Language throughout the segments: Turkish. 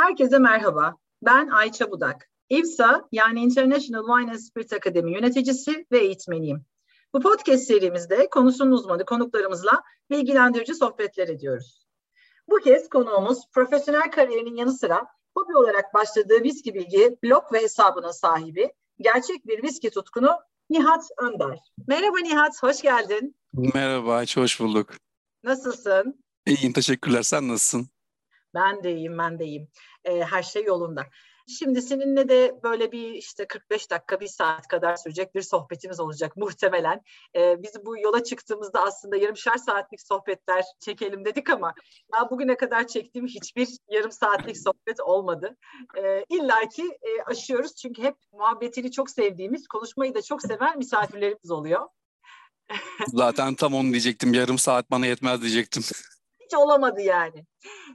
Herkese merhaba. Ben Ayça Budak. İVSA yani International Wine and Spirit Academy yöneticisi ve eğitmeniyim. Bu podcast serimizde konusunun uzmanı konuklarımızla bilgilendirici sohbetler ediyoruz. Bu kez konuğumuz profesyonel kariyerinin yanı sıra hobi olarak başladığı viski bilgi blog ve hesabının sahibi, gerçek bir viski tutkunu Nihat Önder. Merhaba Nihat, hoş geldin. Merhaba, hoş bulduk. Nasılsın? İyiyim, teşekkürler. Sen nasılsın? Ben de iyiyim, ben de iyiyim. Ee, her şey yolunda. Şimdi seninle de böyle bir işte 45 dakika, bir saat kadar sürecek bir sohbetimiz olacak muhtemelen. Ee, biz bu yola çıktığımızda aslında yarımşar saatlik sohbetler çekelim dedik ama ya bugüne kadar çektiğim hiçbir yarım saatlik sohbet olmadı. Ee, İlla ki e, aşıyoruz çünkü hep muhabbetini çok sevdiğimiz, konuşmayı da çok seven misafirlerimiz oluyor. Zaten tam onu diyecektim. Yarım saat bana yetmez diyecektim. Hiç olamadı yani.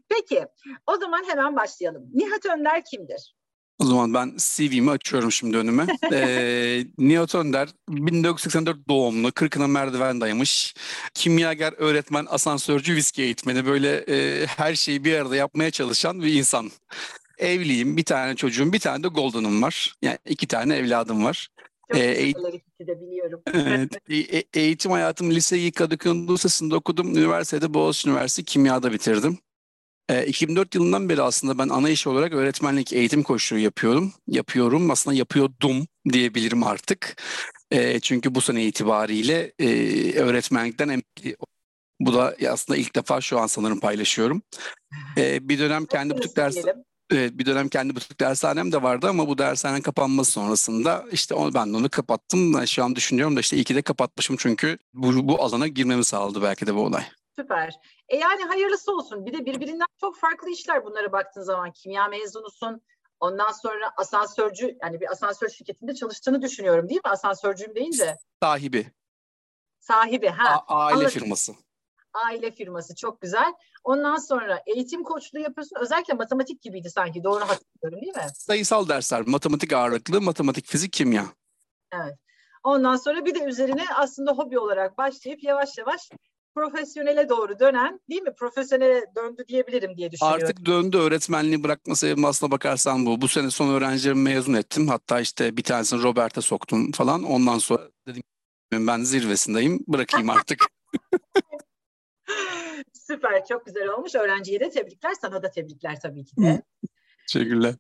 Peki, o zaman hemen başlayalım. Nihat Önder kimdir? O zaman ben CV'mi açıyorum şimdi önüme. ee, Nihat Önder 1984 doğumlu, Kırkına merdiven dayamış. Kimyager, öğretmen, asansörcü, viski eğitmeni böyle e, her şeyi bir arada yapmaya çalışan bir insan. Evliyim, bir tane çocuğum, bir tane de Golden'ım var. Yani iki tane evladım var. Çok ee, ikisi de biliyorum. evet, e- eğitim hayatım liseyi Kadıköy Lisesi'nde okudum. Üniversitede Boğaziçi Üniversitesi kimyada bitirdim. E, 2004 yılından beri aslında ben ana iş olarak öğretmenlik eğitim koçluğu yapıyorum. Yapıyorum aslında yapıyordum diyebilirim artık. E, çünkü bu sene itibariyle e, öğretmenlikten emekli bu da aslında ilk defa şu an sanırım paylaşıyorum. E, bir dönem kendi butik ders Evet, bir dönem kendi butik dershanem de vardı ama bu dershanenin kapanması sonrasında işte onu, ben de onu kapattım. Ben şu an düşünüyorum da işte iyi ki de kapatmışım çünkü bu, bu alana girmemi sağladı belki de bu olay. Süper. E yani hayırlısı olsun. Bir de birbirinden çok farklı işler bunlara baktığın zaman. Kimya mezunusun. Ondan sonra asansörcü yani bir asansör şirketinde çalıştığını düşünüyorum değil mi? Asansörcüyüm deyince. Sahibi. Sahibi ha. A- aile Anladım. firması. Aile firması çok güzel. Ondan sonra eğitim koçluğu yapıyorsun. Özellikle matematik gibiydi sanki. Doğru hatırlıyorum değil mi? Sayısal dersler, matematik ağırlıklı, matematik, fizik, kimya. Evet. Ondan sonra bir de üzerine aslında hobi olarak başlayıp yavaş yavaş profesyonele doğru dönen değil mi? Profesyonele döndü diyebilirim diye düşünüyorum. Artık döndü öğretmenliği bırakma sebebim aslına bakarsan bu. Bu sene son öğrencilerimi mezun ettim. Hatta işte bir tanesini Robert'e soktum falan. Ondan sonra dedim ben zirvesindeyim bırakayım artık. Süper çok güzel olmuş. Öğrenciye de tebrikler sana da tebrikler tabii ki de. Teşekkürler.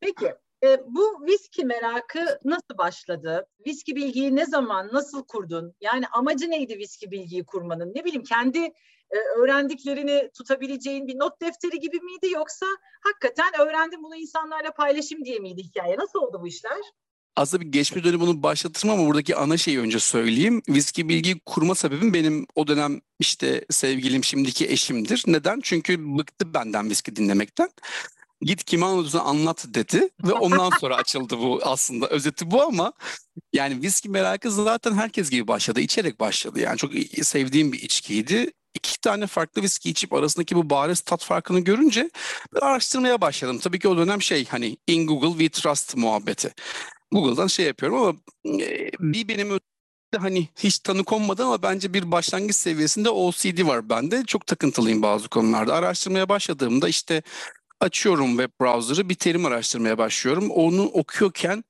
Peki e, bu viski merakı nasıl başladı? Viski bilgiyi ne zaman, nasıl kurdun? Yani amacı neydi viski bilgiyi kurmanın? Ne bileyim kendi e, öğrendiklerini tutabileceğin bir not defteri gibi miydi yoksa hakikaten öğrendim bunu insanlarla paylaşayım diye miydi hikaye? Nasıl oldu bu işler? Aslında bir geçmiş dönemi bunu başlatırım ama buradaki ana şeyi önce söyleyeyim. Viski bilgi kurma sebebim benim o dönem işte sevgilim şimdiki eşimdir. Neden? Çünkü bıktı benden viski dinlemekten git kime anlatıyorsan anlat dedi ve ondan sonra açıldı bu aslında özeti bu ama yani viski merakı zaten herkes gibi başladı içerek başladı yani çok sevdiğim bir içkiydi iki tane farklı viski içip arasındaki bu bariz tat farkını görünce ben araştırmaya başladım tabii ki o dönem şey hani in Google we trust muhabbeti Google'dan şey yapıyorum ama bir benim hani hiç tanı konmadı ama bence bir başlangıç seviyesinde OCD var bende. Çok takıntılıyım bazı konularda. Araştırmaya başladığımda işte açıyorum web browser'ı bir terim araştırmaya başlıyorum. Onu okuyorken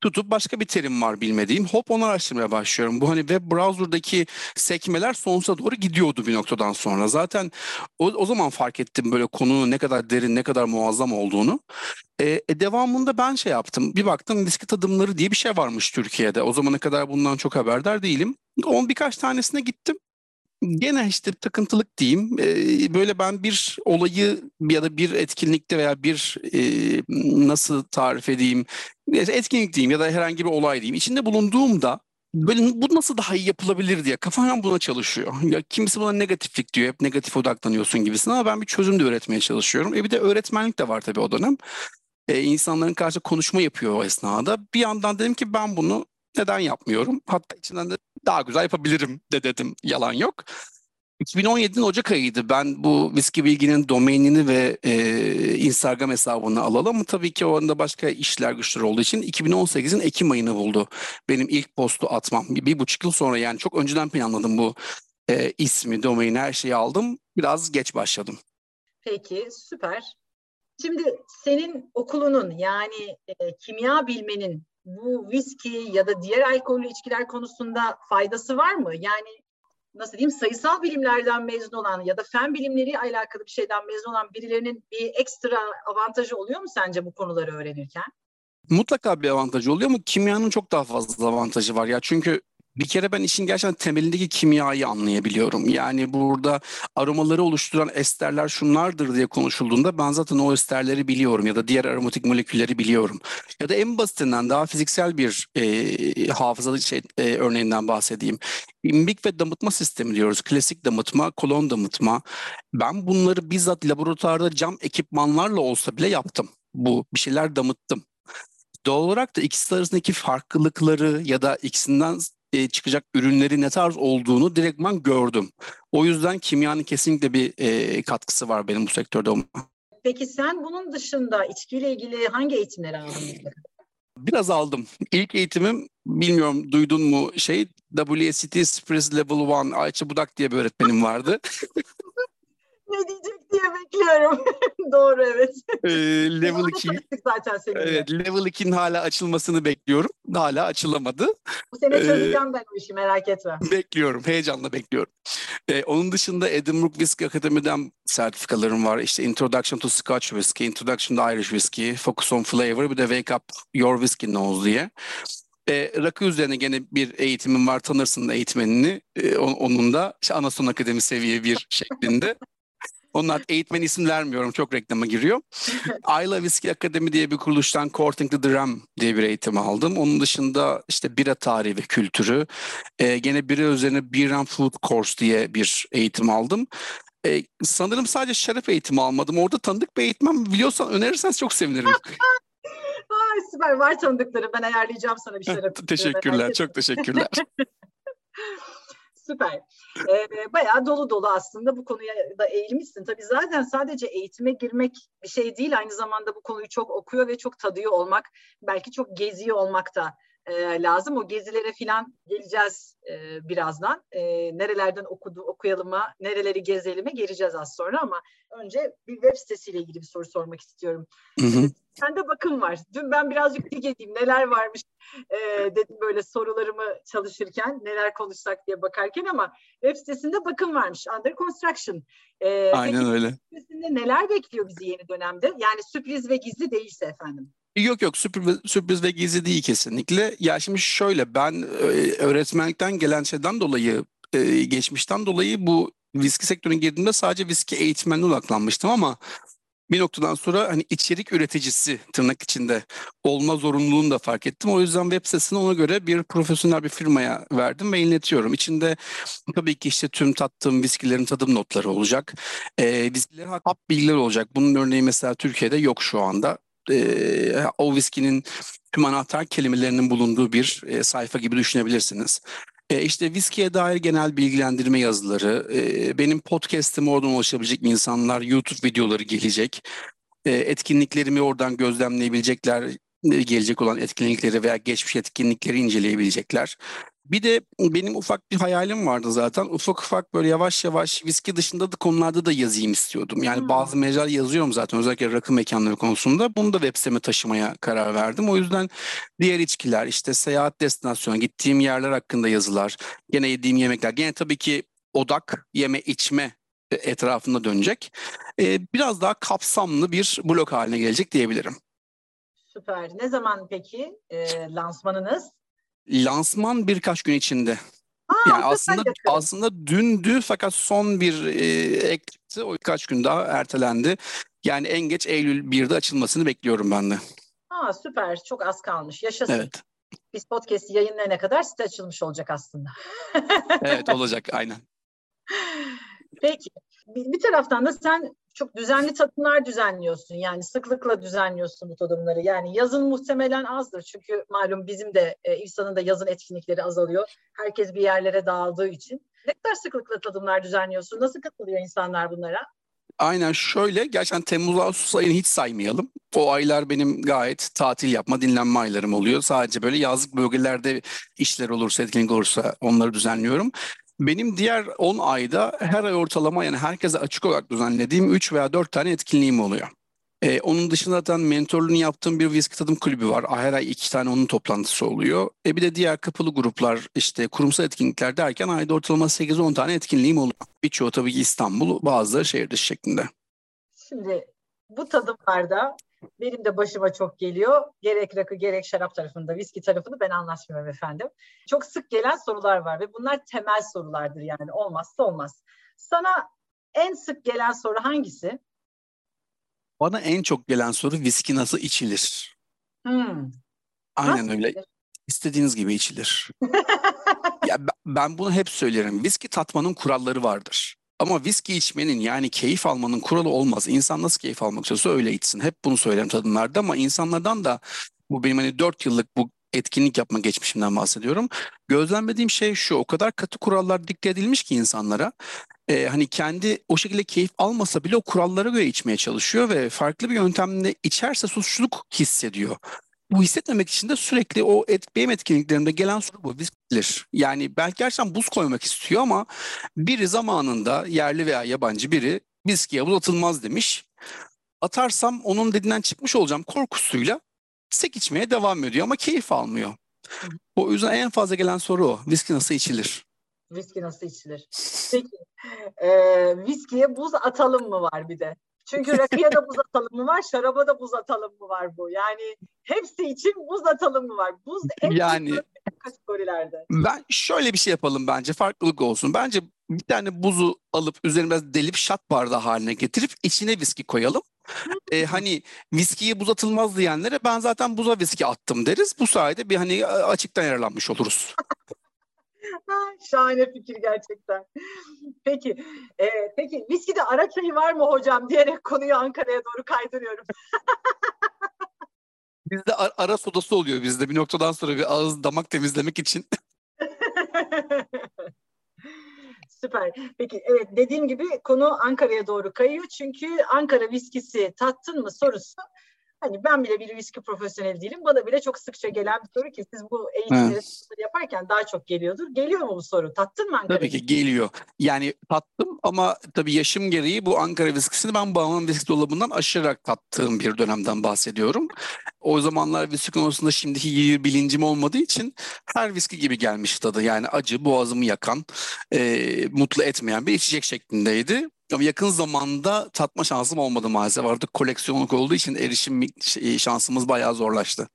tutup başka bir terim var bilmediğim. Hop onu araştırmaya başlıyorum. Bu hani web browser'daki sekmeler sonsuza doğru gidiyordu bir noktadan sonra. Zaten o, o zaman fark ettim böyle konunun ne kadar derin, ne kadar muazzam olduğunu. E, e, devamında ben şey yaptım. Bir baktım viski tadımları diye bir şey varmış Türkiye'de. O zamana kadar bundan çok haberdar değilim. On birkaç tanesine gittim gene işte takıntılık diyeyim. Ee, böyle ben bir olayı ya da bir etkinlikte veya bir e, nasıl tarif edeyim etkinlik diyeyim ya da herhangi bir olay diyeyim. içinde bulunduğumda böyle bu nasıl daha iyi yapılabilir diye kafam buna çalışıyor. Ya kimisi buna negatiflik diyor. Hep negatif odaklanıyorsun gibisin ama ben bir çözüm de üretmeye çalışıyorum. E bir de öğretmenlik de var tabii o dönem. E, insanların karşı konuşma yapıyor o esnada. Bir yandan dedim ki ben bunu neden yapmıyorum? Hatta içinden de daha güzel yapabilirim de dedim. Yalan yok. 2017'nin Ocak ayıydı. Ben bu Viski Bilgi'nin domainini ve e, Instagram hesabını alalım tabii ki o anda başka işler güçler olduğu için 2018'in Ekim ayını buldu. Benim ilk postu atmam. Bir, bir buçuk yıl sonra yani çok önceden planladım bu e, ismi, domaini her şeyi aldım. Biraz geç başladım. Peki süper. Şimdi senin okulunun yani e, kimya bilmenin bu viski ya da diğer alkollü içkiler konusunda faydası var mı? Yani nasıl diyeyim sayısal bilimlerden mezun olan ya da fen bilimleri alakalı bir şeyden mezun olan birilerinin bir ekstra avantajı oluyor mu sence bu konuları öğrenirken? Mutlaka bir avantajı oluyor ama kimyanın çok daha fazla avantajı var ya. Çünkü bir kere ben işin gerçekten temelindeki kimyayı anlayabiliyorum. Yani burada aromaları oluşturan esterler şunlardır diye konuşulduğunda ben zaten o esterleri biliyorum ya da diğer aromatik molekülleri biliyorum. Ya da en basitinden daha fiziksel bir e, hafızalı şey e, örneğinden bahsedeyim. İmbik ve damıtma sistemi diyoruz. Klasik damıtma, kolon damıtma. Ben bunları bizzat laboratuvarda cam ekipmanlarla olsa bile yaptım. Bu bir şeyler damıttım. Doğal olarak da ikisi arasındaki farklılıkları ya da ikisinden e, çıkacak ürünleri ne tarz olduğunu direktman gördüm. O yüzden kimyanın kesinlikle bir e, katkısı var benim bu sektörde olma. Peki sen bunun dışında içkiyle ilgili hangi eğitimleri aldın? Biraz aldım. İlk eğitimim bilmiyorum duydun mu şey WSET Spritz Level 1 Ayça Budak diye bir öğretmenim vardı. ne diyecek diye bekliyorum. Doğru evet. Ee, level 2. zaten seninle. Evet, level 2'nin hala açılmasını bekliyorum. Hala açılamadı. Bu sene ee, çözeceğim ben o işi merak etme. Bekliyorum, heyecanla bekliyorum. Ee, onun dışında Edinburgh Whisky Akademi'den sertifikalarım var. İşte Introduction to Scotch Whisky, Introduction to Irish Whisky, Focus on Flavor, bir de Wake Up Your Whisky Nose diye. E, rakı üzerine gene bir eğitimim var tanırsın eğitmenini. E, onun da işte Anason Akademi seviye bir şeklinde. Onlar eğitmen isim vermiyorum. Çok reklama giriyor. Ayla Whiskey Akademi diye bir kuruluştan Courting the Dram diye bir eğitim aldım. Onun dışında işte bira tarihi ve kültürü. Ee, gene bira üzerine Beer and Food Course diye bir eğitim aldım. Ee, sanırım sadece şarap eğitimi almadım. Orada tanıdık bir eğitmen biliyorsan önerirseniz çok sevinirim. Ay, süper var tanıdıkları ben ayarlayacağım sana bir şarap. teşekkürler çok teşekkürler. Süper. Ee, bayağı dolu dolu aslında bu konuya da eğilmişsin. Tabii zaten sadece eğitime girmek bir şey değil. Aynı zamanda bu konuyu çok okuyor ve çok tadıyor olmak, belki çok geziyor olmak da e, lazım. O gezilere falan geleceğiz e, birazdan. E, nerelerden okudu, okuyalıma, nereleri gezelim'e geleceğiz az sonra ama önce bir web sitesiyle ilgili bir soru sormak istiyorum. Hı hı. Sende bakım var. Dün ben birazcık dik edeyim neler varmış e, dedim böyle sorularımı çalışırken neler konuşsak diye bakarken ama web sitesinde bakım varmış. Under construction. E, Aynen peki, öyle. Sitesinde neler bekliyor bizi yeni dönemde? Yani sürpriz ve gizli değilse efendim. Yok yok sürpriz, sürpriz ve gizli değil kesinlikle. Ya şimdi şöyle ben e, öğretmenlikten gelen şeyden dolayı e, geçmişten dolayı bu viski sektörüne girdiğimde sadece viski eğitmenine odaklanmıştım ama bir noktadan sonra hani içerik üreticisi tırnak içinde olma zorunluluğunu da fark ettim. O yüzden web sitesini ona göre bir profesyonel bir firmaya verdim ve inletiyorum. İçinde tabii ki işte tüm tattığım viskilerin tadım notları olacak. E, viskilerin hap bilgiler olacak. Bunun örneği mesela Türkiye'de yok şu anda e, o viskinin tüm anahtar kelimelerinin bulunduğu bir e, sayfa gibi düşünebilirsiniz. E, işte viskiye dair genel bilgilendirme yazıları, e, benim podcast'ime oradan ulaşabilecek insanlar, YouTube videoları gelecek. E, etkinliklerimi oradan gözlemleyebilecekler, e, gelecek olan etkinlikleri veya geçmiş etkinlikleri inceleyebilecekler. Bir de benim ufak bir hayalim vardı zaten. Ufak ufak böyle yavaş yavaş viski dışında da konularda da yazayım istiyordum. Yani hmm. bazı mecra yazıyorum zaten özellikle rakı mekanları konusunda. Bunu da web siteme taşımaya karar verdim. O yüzden diğer içkiler işte seyahat destinasyonu, gittiğim yerler hakkında yazılar, gene yediğim yemekler. Gene tabii ki odak yeme içme etrafında dönecek. Ee, biraz daha kapsamlı bir blok haline gelecek diyebilirim. Süper. Ne zaman peki e, lansmanınız? Lansman birkaç gün içinde. Aa, yani aslında aslında dündü fakat son bir e, ekti o birkaç gün daha ertelendi. Yani en geç Eylül 1'de açılmasını bekliyorum ben de. Aa, süper. Çok az kalmış. Yaşasın. Evet. Biz podcast'i yayınlayana kadar site açılmış olacak aslında. evet olacak aynen. Peki. Bir, bir taraftan da sen çok düzenli tadımlar düzenliyorsun. Yani sıklıkla düzenliyorsun bu tadımları. Yani yazın muhtemelen azdır. Çünkü malum bizim de e, İhsan'ın da yazın etkinlikleri azalıyor. Herkes bir yerlere dağıldığı için. Ne kadar sıklıkla tadımlar düzenliyorsun? Nasıl katılıyor insanlar bunlara? Aynen şöyle gerçekten Temmuz Ağustos ayını hiç saymayalım. O aylar benim gayet tatil yapma dinlenme aylarım oluyor. Sadece böyle yazlık bölgelerde işler olursa etkinlik olursa onları düzenliyorum. Benim diğer 10 ayda her ay ortalama yani herkese açık olarak düzenlediğim 3 veya 4 tane etkinliğim oluyor. Ee, onun dışında zaten mentorluğunu yaptığım bir viski tadım kulübü var. Her ay iki tane onun toplantısı oluyor. E bir de diğer kapalı gruplar işte kurumsal etkinlikler derken ayda ortalama 8-10 tane etkinliğim oluyor. Birçoğu tabii ki İstanbul, bazıları şehir dışı şeklinde. Şimdi bu tadımlarda benim de başıma çok geliyor. Gerek rakı gerek şarap tarafında, viski tarafını ben anlatmıyorum efendim. Çok sık gelen sorular var ve bunlar temel sorulardır yani olmazsa olmaz. Sana en sık gelen soru hangisi? Bana en çok gelen soru viski nasıl içilir? Hmm. Aynen nasıl öyle. Içilir? İstediğiniz gibi içilir. ya ben bunu hep söylerim. Viski tatmanın kuralları vardır. Ama viski içmenin yani keyif almanın kuralı olmaz. İnsan nasıl keyif almak istiyorsa öyle içsin. Hep bunu söylerim tadımlarda ama insanlardan da bu benim hani 4 yıllık bu etkinlik yapma geçmişimden bahsediyorum. Gözlemlediğim şey şu o kadar katı kurallar dikte edilmiş ki insanlara e, hani kendi o şekilde keyif almasa bile o kurallara göre içmeye çalışıyor ve farklı bir yöntemle içerse suçluluk hissediyor. Bu hissetmemek için de sürekli o et, benim etkinliklerimde gelen soru bu. Viskilir. Yani belki gerçekten buz koymak istiyor ama biri zamanında yerli veya yabancı biri viskiye buz atılmaz demiş. Atarsam onun dediğinden çıkmış olacağım korkusuyla sek içmeye devam ediyor ama keyif almıyor. O yüzden en fazla gelen soru o. Viski nasıl içilir? Viski nasıl içilir? Peki, e, viskiye buz atalım mı var bir de? Çünkü rakıya da buz atalım mı var, şaraba da buz atalım mı var bu? Yani hepsi için buz atalım mı var? Buz en yani kategorilerde. Ben şöyle bir şey yapalım bence farklılık olsun. Bence bir tane buzu alıp üzerine delip şat bardağı haline getirip içine viski koyalım. ee, hani viskiye buz atılmaz diyenlere ben zaten buza viski attım deriz. Bu sayede bir hani açıktan yararlanmış oluruz. Şahane fikir gerçekten. Peki, e, peki viskide ara çayı var mı hocam diyerek konuyu Ankara'ya doğru kaydırıyorum. bizde ara, ara sodası oluyor bizde bir noktadan sonra bir ağız damak temizlemek için. Süper. Peki evet dediğim gibi konu Ankara'ya doğru kayıyor. Çünkü Ankara viskisi tattın mı sorusu Hani ben bile bir viski profesyoneli değilim. Bana bile çok sıkça gelen bir soru ki siz bu eğitimleri evet. yaparken daha çok geliyordur. Geliyor mu bu soru? Tattın mı Ankara? Tabii ki geliyor. Yani tattım ama tabii yaşım gereği bu Ankara viskisini ben bağımlı viski dolabından aşarak tattığım bir dönemden bahsediyorum. O zamanlar viski konusunda şimdiki bilincim olmadığı için her viski gibi gelmiş tadı. Yani acı, boğazımı yakan, e, mutlu etmeyen bir içecek şeklindeydi. Ama yakın zamanda tatma şansım olmadı maalesef. Artık koleksiyonluk olduğu için erişim şey, şansımız bayağı zorlaştı.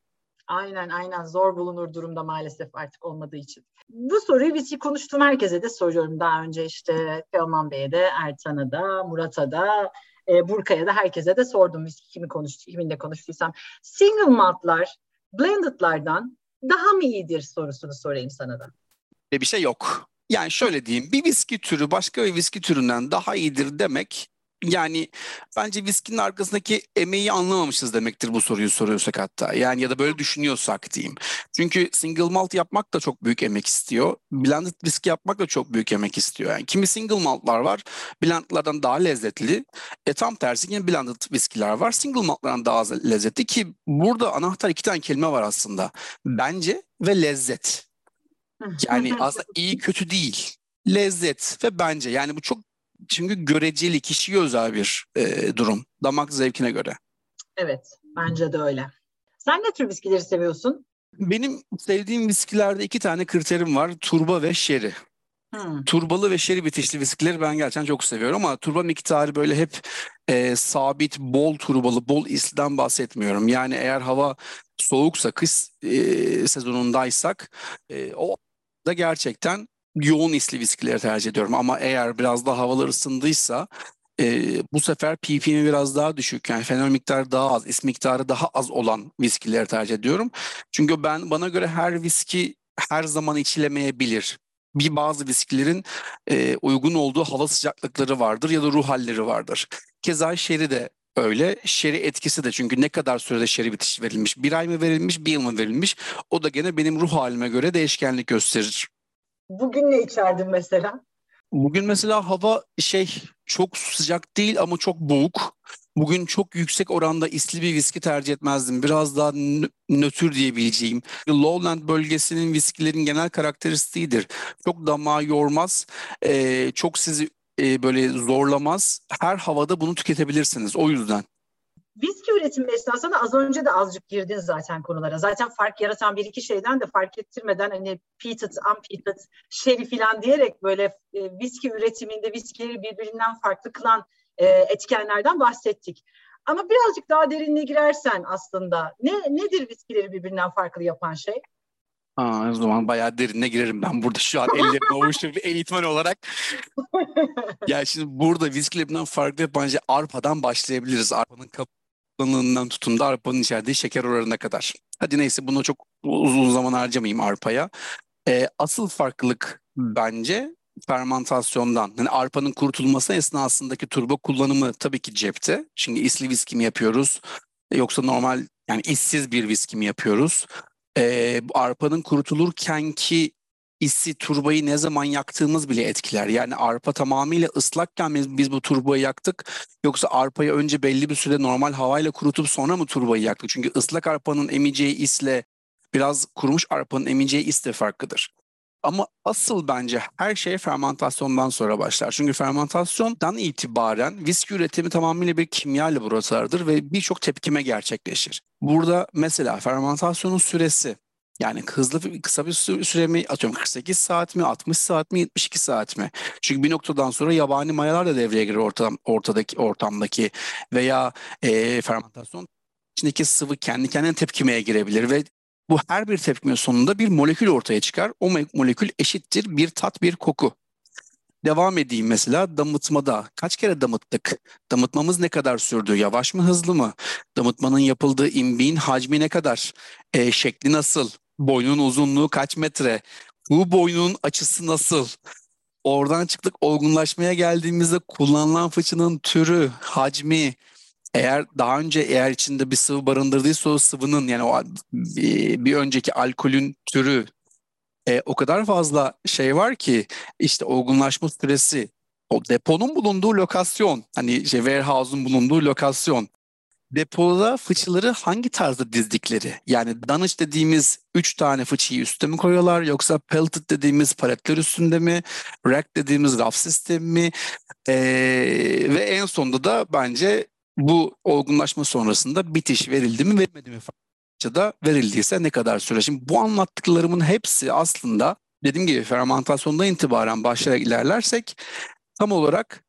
Aynen aynen zor bulunur durumda maalesef artık olmadığı için. Bu soruyu biz konuştuğum herkese de soruyorum daha önce işte Teoman Bey'e de, Ertan'a da, Murat'a da, e, Burka'ya da herkese de sordum biz kimi konuştu, kiminle konuştuysam. Single maltlar blended'lardan daha mı iyidir sorusunu sorayım sana da. Bir şey yok. Yani şöyle diyeyim bir viski türü başka bir viski türünden daha iyidir demek yani bence viskinin arkasındaki emeği anlamamışız demektir bu soruyu soruyorsak hatta. Yani ya da böyle düşünüyorsak diyeyim. Çünkü single malt yapmak da çok büyük emek istiyor. Blended viski yapmak da çok büyük emek istiyor. Yani kimi single maltlar var. Blended'lardan daha lezzetli. E tam tersi yine blended viskiler var. Single maltlardan daha lezzetli ki burada anahtar iki tane kelime var aslında. Bence ve lezzet. Yani aslında iyi kötü değil. Lezzet ve bence yani bu çok çünkü göreceli, kişiye özel bir e, durum. Damak zevkine göre. Evet, bence de öyle. Sen ne tür viskileri seviyorsun? Benim sevdiğim viskilerde iki tane kriterim var. Turba ve şeri. Hmm. Turbalı ve şeri bitişli viskileri ben gerçekten çok seviyorum ama turba miktarı böyle hep e, sabit, bol turbalı, bol isliden bahsetmiyorum. Yani eğer hava soğuksa, kış e, sezonundaysak e, o da gerçekten yoğun isli viskileri tercih ediyorum. Ama eğer biraz daha havalar ısındıysa e, bu sefer ppm'i biraz daha düşük. Yani fenol miktarı daha az, is miktarı daha az olan viskileri tercih ediyorum. Çünkü ben bana göre her viski her zaman içilemeyebilir. Bir bazı viskilerin e, uygun olduğu hava sıcaklıkları vardır ya da ruh halleri vardır. Keza şeri de öyle. Şeri etkisi de çünkü ne kadar sürede şeri bitiş verilmiş? Bir ay mı verilmiş, bir yıl mı verilmiş? O da gene benim ruh halime göre değişkenlik gösterir. Bugün ne içerdin mesela? Bugün mesela hava şey çok sıcak değil ama çok boğuk. Bugün çok yüksek oranda isli bir viski tercih etmezdim. Biraz daha nötr diyebileceğim. Lowland bölgesinin viskilerin genel karakteristiğidir. Çok damağı yormaz, e, çok sizi e, böyle zorlamaz. Her havada bunu tüketebilirsiniz. O yüzden. Viski üretimi esnasında az önce de azıcık girdin zaten konulara. Zaten fark yaratan bir iki şeyden de fark ettirmeden hani peated, unpeated, sherry falan diyerek böyle e, viski üretiminde viskileri birbirinden farklı kılan e, etkenlerden bahsettik. Ama birazcık daha derinine girersen aslında ne nedir viskileri birbirinden farklı yapan şey? Aa, o zaman bayağı derine girerim ben burada şu an ellerimi ovuşturup bir eğitmen olarak. yani şimdi burada viskilerinden farklı yapan şey arpadan başlayabiliriz. Arpanın kaplanığından tutun da arpanın içerdiği şeker oranına kadar. Hadi neyse bunu çok uzun zaman harcamayayım arpaya. Ee, asıl farklılık bence fermentasyondan. Yani arpanın kurutulması esnasındaki turbo kullanımı tabii ki cepte. Şimdi isli viski mi yapıyoruz? Yoksa normal yani işsiz bir viski mi yapıyoruz? Ee, arpanın kurutulurken ki isi turbayı ne zaman yaktığımız bile etkiler. Yani arpa tamamıyla ıslakken biz, biz bu turbayı yaktık. Yoksa arpayı önce belli bir süre normal havayla kurutup sonra mı turbayı yaktık? Çünkü ıslak arpanın emeceği isle biraz kurumuş arpanın emeceği is de farklıdır. Ama asıl bence her şey fermentasyondan sonra başlar. Çünkü fermentasyondan itibaren viski üretimi tamamıyla bir kimya laboratuvarıdır ve birçok tepkime gerçekleşir. Burada mesela fermentasyonun süresi yani hızlı kısa bir süre mi atıyorum 48 saat mi 60 saat mi 72 saat mi? Çünkü bir noktadan sonra yabani mayalar da devreye girer ortam, ortadaki ortamdaki veya e, fermentasyon içindeki sıvı kendi kendine tepkimeye girebilir ve bu her bir tepkime sonunda bir molekül ortaya çıkar. O molekül eşittir bir tat, bir koku. Devam edeyim mesela damıtmada. Kaç kere damıttık? Damıtmamız ne kadar sürdü? Yavaş mı hızlı mı? Damıtmanın yapıldığı imbiğin hacmi ne kadar? E, şekli nasıl? Boynun uzunluğu kaç metre? Bu boynun açısı nasıl? Oradan çıktık olgunlaşmaya geldiğimizde kullanılan fıçının türü, hacmi, eğer daha önce eğer içinde bir sıvı barındırdıysa o sıvının yani o bir önceki alkolün türü e, o kadar fazla şey var ki işte olgunlaşma süresi o deponun bulunduğu lokasyon hani şey warehouse'un bulunduğu lokasyon. Depoda fıçıları hangi tarzda dizdikleri? Yani danış dediğimiz 3 tane fıçıyı üstte mi koyuyorlar yoksa pelleted dediğimiz paletler üstünde mi? Rack dediğimiz raf sistemi mi? Ee, ve en sonunda da bence bu olgunlaşma sonrasında bitiş verildi mi verilmedi mi da verildiyse ne kadar süre? Şimdi bu anlattıklarımın hepsi aslında dediğim gibi fermentasyondan itibaren başlayarak ilerlersek tam olarak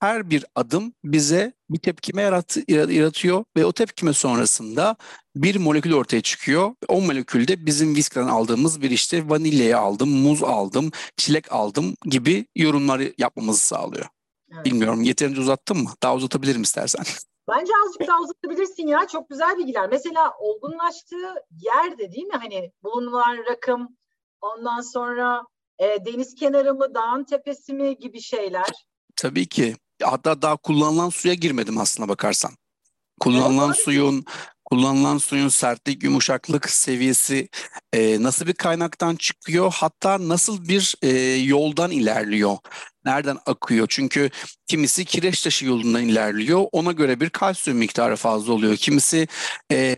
her bir adım bize bir tepkime yarat, yaratıyor ve o tepkime sonrasında bir molekül ortaya çıkıyor. O molekülde bizim viskiden aldığımız bir işte vanilyayı aldım, muz aldım, çilek aldım gibi yorumları yapmamızı sağlıyor. Evet. Bilmiyorum yeterince uzattım mı? Daha uzatabilirim istersen. Bence azıcık daha uzatabilirsin ya. Çok güzel bilgiler. Mesela olgunlaştığı yerde değil mi? Hani bulunan rakım, ondan sonra e, deniz kenarı mı, dağın tepesi mi gibi şeyler. Tabii ki. Hatta daha kullanılan suya girmedim aslına bakarsan. Kullanılan evet, suyun kullanılan suyun sertlik, yumuşaklık seviyesi e, nasıl bir kaynaktan çıkıyor? Hatta nasıl bir e, yoldan ilerliyor? Nereden akıyor? Çünkü kimisi kireç taşı yolundan ilerliyor. Ona göre bir kalsiyum miktarı fazla oluyor. Kimisi e,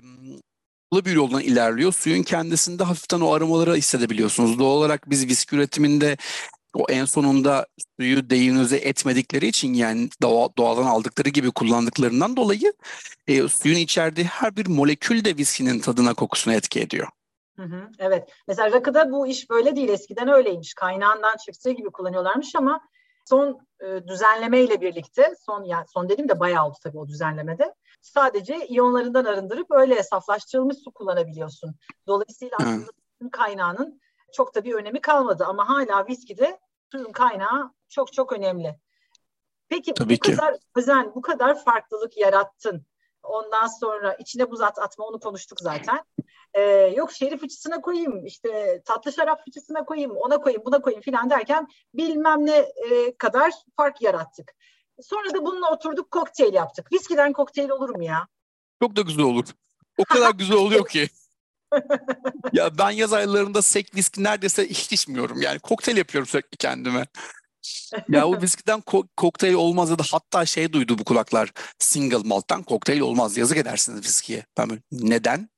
bir yoldan ilerliyor. Suyun kendisinde hafiften o aromaları hissedebiliyorsunuz. Doğal olarak biz viski üretiminde o en sonunda suyu deyinize etmedikleri için yani doğa, doğadan aldıkları gibi kullandıklarından dolayı e, suyun içerdiği her bir molekül de viskinin tadına kokusuna etki ediyor. Hı hı, evet. Mesela rakıda bu iş böyle değil. Eskiden öyleymiş. Kaynağından çıktığı gibi kullanıyorlarmış ama son e, düzenlemeyle birlikte son yani son dediğim de bayağı oldu tabii o düzenlemede. Sadece iyonlarından arındırıp öyle saflaştırılmış su kullanabiliyorsun. Dolayısıyla aslında kaynağının çok da bir önemi kalmadı ama hala viskide suyun kaynağı çok çok önemli. Peki Tabii bu ki. kadar özen, bu kadar farklılık yarattın. Ondan sonra içine buz at atma onu konuştuk zaten. Ee, yok şerif fıçısına koyayım, işte tatlı şarap fıçısına koyayım, ona koyayım, buna koyayım filan derken bilmem ne e, kadar fark yarattık. Sonra da bununla oturduk kokteyl yaptık. Viskiden kokteyl olur mu ya? Çok da güzel olur. O kadar güzel oluyor ki. ya ben yaz aylarında sek viski neredeyse hiç içmiyorum. Yani kokteyl yapıyorum sürekli kendime. ya o viskiden ko- kokteyl olmaz ya da hatta şey duydu bu kulaklar. Single malt'tan kokteyl olmaz. Yazık edersiniz viskiye. Ben böyle, neden?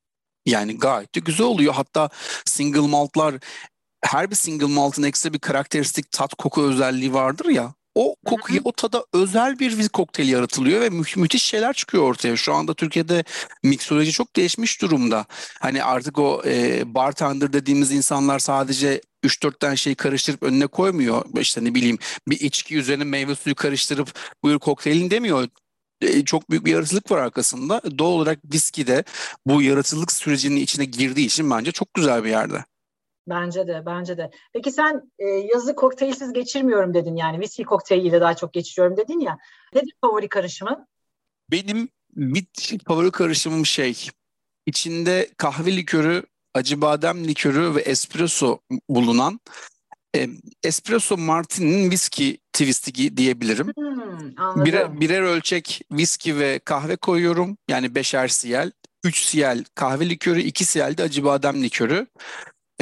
Yani gayet de güzel oluyor. Hatta single malt'lar her bir single malt'ın ekstra bir karakteristik tat koku özelliği vardır ya. O kokuya, o tada özel bir viski kokteyli yaratılıyor ve mü- müthiş şeyler çıkıyor ortaya. Şu anda Türkiye'de miksoloji çok değişmiş durumda. Hani artık o e, bartender dediğimiz insanlar sadece 3-4 tane şeyi karıştırıp önüne koymuyor. İşte ne bileyim bir içki üzerine meyve suyu karıştırıp buyur kokteylin demiyor. E, çok büyük bir yaratıcılık var arkasında. Doğal olarak viski de bu yaratıcılık sürecinin içine girdiği için bence çok güzel bir yerde. Bence de, bence de. Peki sen e, yazı kokteylsiz geçirmiyorum dedin yani. Viski kokteyliyle daha çok geçiriyorum dedin ya. Nedir favori karışımın? Benim bir favori karışımım şey, içinde kahve likörü, acı badem likörü ve espresso bulunan e, espresso martini'nin viski twisti diyebilirim. Hmm, anladım. Birer, birer ölçek viski ve kahve koyuyorum. Yani beşer siyel. 3 siyel kahve likörü, 2 siyel de acı badem likörü.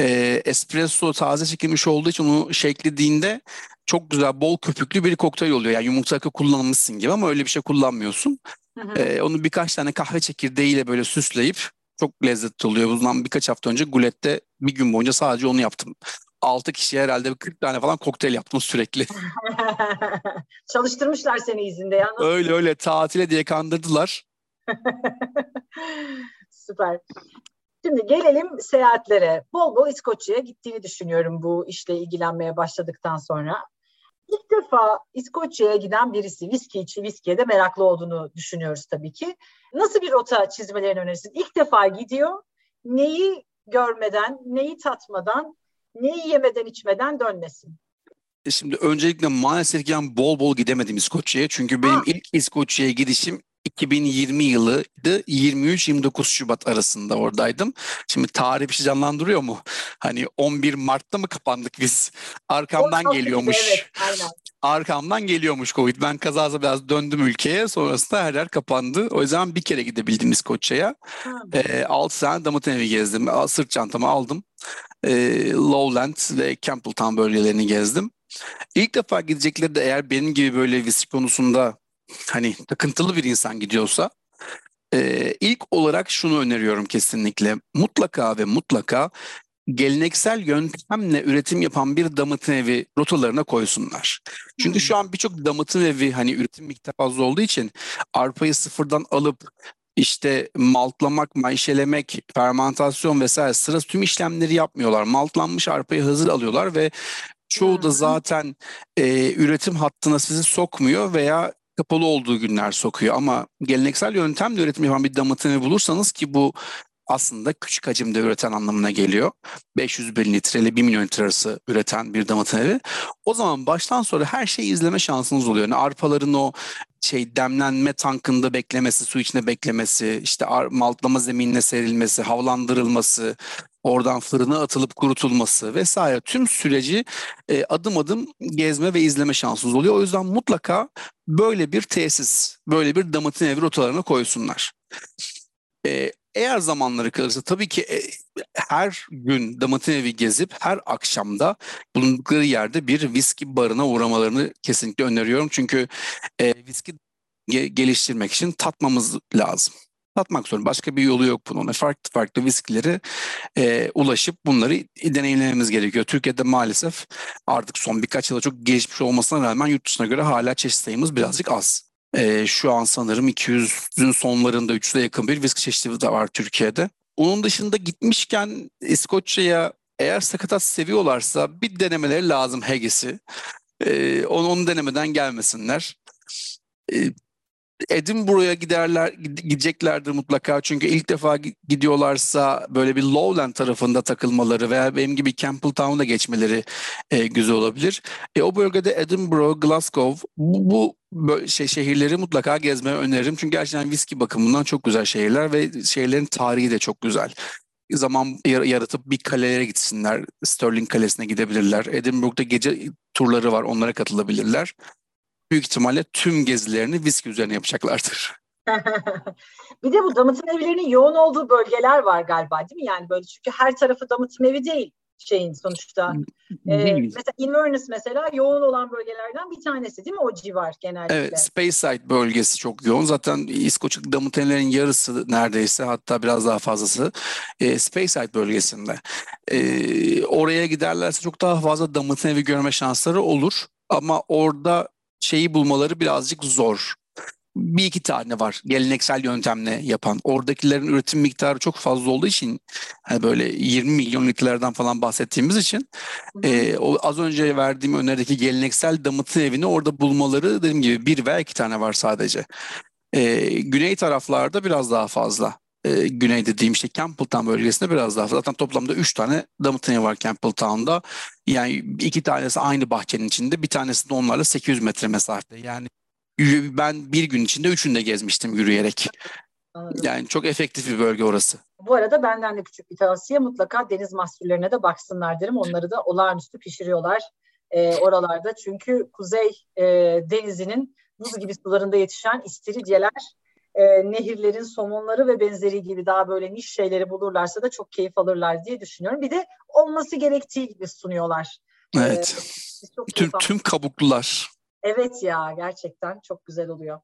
E, espresso taze çekilmiş olduğu için onu şeklediğinde çok güzel bol köpüklü bir kokteyl oluyor. Yani yumurta akı kullanmışsın gibi ama öyle bir şey kullanmıyorsun. Hı hı. E, onu birkaç tane kahve çekirdeğiyle böyle süsleyip çok lezzetli oluyor. Bundan birkaç hafta önce Gulet'te bir gün boyunca sadece onu yaptım. 6 kişiye herhalde bir 40 tane falan kokteyl yaptım sürekli. Çalıştırmışlar seni izinde ya. Nasıl? öyle öyle tatile diye kandırdılar. Süper. Şimdi gelelim seyahatlere. Bol bol İskoçya'ya gittiğini düşünüyorum bu işle ilgilenmeye başladıktan sonra. İlk defa İskoçya'ya giden birisi, viski içi, viskiye de meraklı olduğunu düşünüyoruz tabii ki. Nasıl bir rota çizmelerini önerirsin? İlk defa gidiyor, neyi görmeden, neyi tatmadan, neyi yemeden içmeden dönmesin. E Şimdi öncelikle maalesef ki ben bol bol gidemedim İskoçya'ya. Çünkü benim Ha. ilk İskoçya'ya gidişim 2020 yılıydı. 23-29 Şubat arasında oradaydım. Şimdi tarih bir şey canlandırıyor mu? Hani 11 Mart'ta mı kapandık biz? Arkamdan 16 gibi, geliyormuş. Evet, aynen. Arkamdan geliyormuş Covid. Ben kazası biraz döndüm ülkeye. Sonrasında her yer kapandı. O yüzden bir kere gidebildim İskoçya'ya. E, 6 tane Damıtın evi gezdim. Sırt çantamı aldım. E, Lowland ve Campbelltown bölgelerini gezdim. İlk defa gidecekleri de eğer benim gibi böyle viski konusunda hani takıntılı bir insan gidiyorsa e, ilk olarak şunu öneriyorum kesinlikle. Mutlaka ve mutlaka geleneksel yöntemle üretim yapan bir damıtım evi rotalarına koysunlar. Çünkü Hmm. şu an birçok damıtım evi hani üretim miktarı fazla olduğu için arpayı sıfırdan alıp işte maltlamak, mayşelemek, fermantasyon vesaire sıra tüm işlemleri yapmıyorlar. Maltlanmış arpayı hazır alıyorlar ve çoğu da hı. zaten e, üretim hattına sizi sokmuyor veya kapalı olduğu günler sokuyor. Ama geleneksel yöntemle üretim yapan bir damıtım evi bulursanız ki bu aslında küçük hacimde üreten anlamına geliyor. 500 bin litre ile 1 milyon litre arası üreten bir damıtım evi. O zaman baştan sonra her şeyi izleme şansınız oluyor. Yani arpaların o şey demlenme tankında beklemesi, su içinde beklemesi, işte maltlama zeminine serilmesi, havlandırılması, oradan fırına atılıp kurutulması vesaire tüm süreci e, adım adım gezme ve izleme şansınız oluyor. O yüzden mutlaka böyle bir tesis, böyle bir damıtım evi rotalarına koysunlar. E, eğer zamanları kalırsa tabii ki e, her gün damıtım evi gezip her akşamda bulundukları yerde bir viski barına uğramalarını kesinlikle öneriyorum. Çünkü e, viski ge- geliştirmek için tatmamız lazım. Tatmak zorunda. Başka bir yolu yok bunun. Farklı farklı viskileri e, ulaşıp bunları deneyimlememiz gerekiyor. Türkiye'de maalesef artık son birkaç yılda çok gelişmiş olmasına rağmen yurt dışına göre hala çeşit sayımız birazcık az. E, şu an sanırım 200'ün sonlarında 300'e yakın bir viski çeşidi de var Türkiye'de. Onun dışında gitmişken İskoçya'ya eğer sakatat seviyorlarsa bir denemeleri lazım Haggis'i. E, onu, onu denemeden gelmesinler. Edinburgh'a giderler gide- gideceklerdir mutlaka çünkü ilk defa gi- gidiyorlarsa böyle bir Lowland tarafında takılmaları veya benim gibi Campbelltown'da geçmeleri e, güzel olabilir. E, o bölgede Edinburgh, Glasgow bu, bu şey şehirleri mutlaka gezmeyi öneririm çünkü gerçekten viski bakımından çok güzel şehirler ve şehirlerin tarihi de çok güzel. Zaman yar- yaratıp bir kalelere gitsinler. Stirling Kalesi'ne gidebilirler. Edinburgh'da gece turları var. Onlara katılabilirler büyük ihtimalle tüm gezilerini viski üzerine yapacaklardır. bir de bu damıtım evlerinin yoğun olduğu bölgeler var galiba değil mi? Yani böyle çünkü her tarafı damıtım evi değil şeyin sonuçta. Ee, mesela Inverness mesela yoğun olan bölgelerden bir tanesi değil mi o civar genellikle? Evet, Speyside bölgesi çok yoğun. Zaten İskoç'un damıtenlerin yarısı neredeyse hatta biraz daha fazlası e, Speyside bölgesinde. E, oraya giderlerse çok daha fazla damıtın evi görme şansları olur. Ama orada şeyi bulmaları birazcık zor. Bir iki tane var geleneksel yöntemle yapan. Oradakilerin üretim miktarı çok fazla olduğu için hani böyle 20 milyon litrelerden falan bahsettiğimiz için e, o az önce verdiğim önerideki geleneksel damıtı evini orada bulmaları dediğim gibi bir veya iki tane var sadece. E, güney taraflarda biraz daha fazla e, güney dediğim işte Campbelltown bölgesinde biraz daha zaten toplamda 3 tane damıtını var Campbelltown'da. Yani iki tanesi aynı bahçenin içinde bir tanesi de onlarla 800 metre mesafede. Yani ben bir gün içinde üçünü de gezmiştim yürüyerek. Anladım. Yani çok efektif bir bölge orası. Bu arada benden de küçük bir tavsiye mutlaka deniz mahsullerine de baksınlar derim. Onları da olağanüstü pişiriyorlar e, oralarda. Çünkü Kuzey e, Denizi'nin buz gibi sularında yetişen istiridyeler e, nehirlerin somonları ve benzeri gibi daha böyle niş şeyleri bulurlarsa da çok keyif alırlar diye düşünüyorum. Bir de olması gerektiği gibi sunuyorlar. Evet. Ee, tüm, tüm kabuklular. Evet ya gerçekten çok güzel oluyor.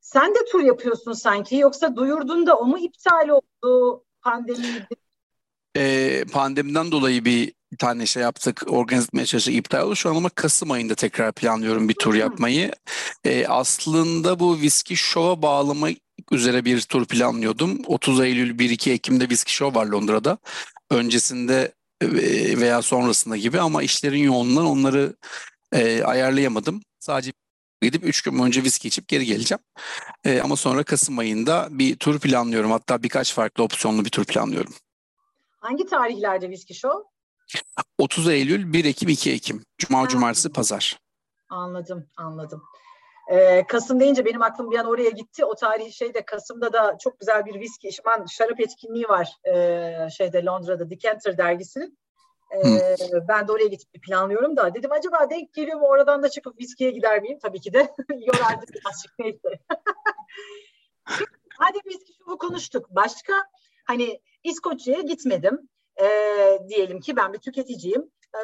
Sen de tur yapıyorsun sanki yoksa duyurdun da o mu iptal oldu pandemiydi? Ee, pandemiden dolayı bir bir tane şey yaptık, organize etmeye çalıştık, iptal oldu. Şu an ama Kasım ayında tekrar planlıyorum bir tur yapmayı. Ee, aslında bu Whiskey Show'a bağlamak üzere bir tur planlıyordum. 30 Eylül 1-2 Ekim'de Whiskey Show var Londra'da. Öncesinde e, veya sonrasında gibi ama işlerin yoğunluğundan onları e, ayarlayamadım. Sadece gidip 3 gün önce viski içip geri geleceğim. E, ama sonra Kasım ayında bir tur planlıyorum. Hatta birkaç farklı opsiyonlu bir tur planlıyorum. Hangi tarihlerde Whiskey Show? 30 Eylül, 1 Ekim, 2 Ekim. Cuma, ha. Cumartesi, Pazar. Anladım, anladım. Ee, Kasım deyince benim aklım bir an oraya gitti. O tarihi şeyde Kasım'da da çok güzel bir viski içman şarap etkinliği var ee, şeyde Londra'da Decanter dergisinin. Ee, ben de oraya gitmeyi planlıyorum da dedim acaba denk geliyor mu oradan da çıkıp viskiye gider miyim? Tabii ki de yorardı birazcık neyse. Hadi viski şubu konuştuk. Başka hani İskoçya'ya gitmedim e, diyelim ki ben bir tüketiciyim e,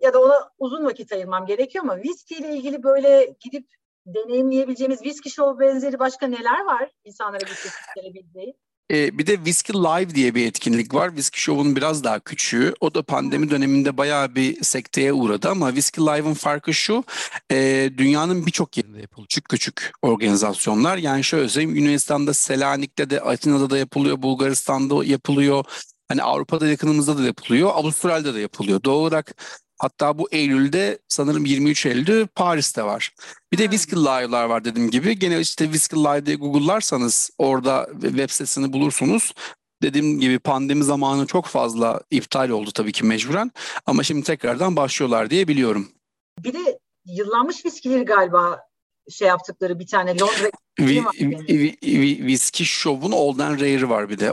ya da ona uzun vakit ayırmam gerekiyor ama viski ile ilgili böyle gidip deneyimleyebileceğimiz viski show benzeri başka neler var insanlara gösterebileceği? Ee, bir de Whiskey Live diye bir etkinlik var. Whiskey Show'un biraz daha küçüğü. O da pandemi döneminde bayağı bir sekteye uğradı ama Whiskey Live'ın farkı şu. E, dünyanın birçok yerinde yapılıyor. Küçük küçük organizasyonlar. Yani şöyle söyleyeyim Yunanistan'da, Selanik'te de, Atina'da da yapılıyor, Bulgaristan'da yapılıyor. Hani Avrupa'da yakınımızda da yapılıyor, Avustralya'da da yapılıyor. Doğal olarak hatta bu Eylül'de sanırım 23 Eylül'de Paris'te var. Bir de Whiskey Live'lar var dediğim gibi. Gene işte Whiskey Live diye Google'larsanız orada web sitesini bulursunuz. Dediğim gibi pandemi zamanı çok fazla iptal oldu tabii ki mecburen. Ama şimdi tekrardan başlıyorlar diye biliyorum. Bir de yıllanmış viskileri galiba şey yaptıkları bir tane Londra vi, vi, vi, Whiskey Show'un Old and Rare'ı var bir de.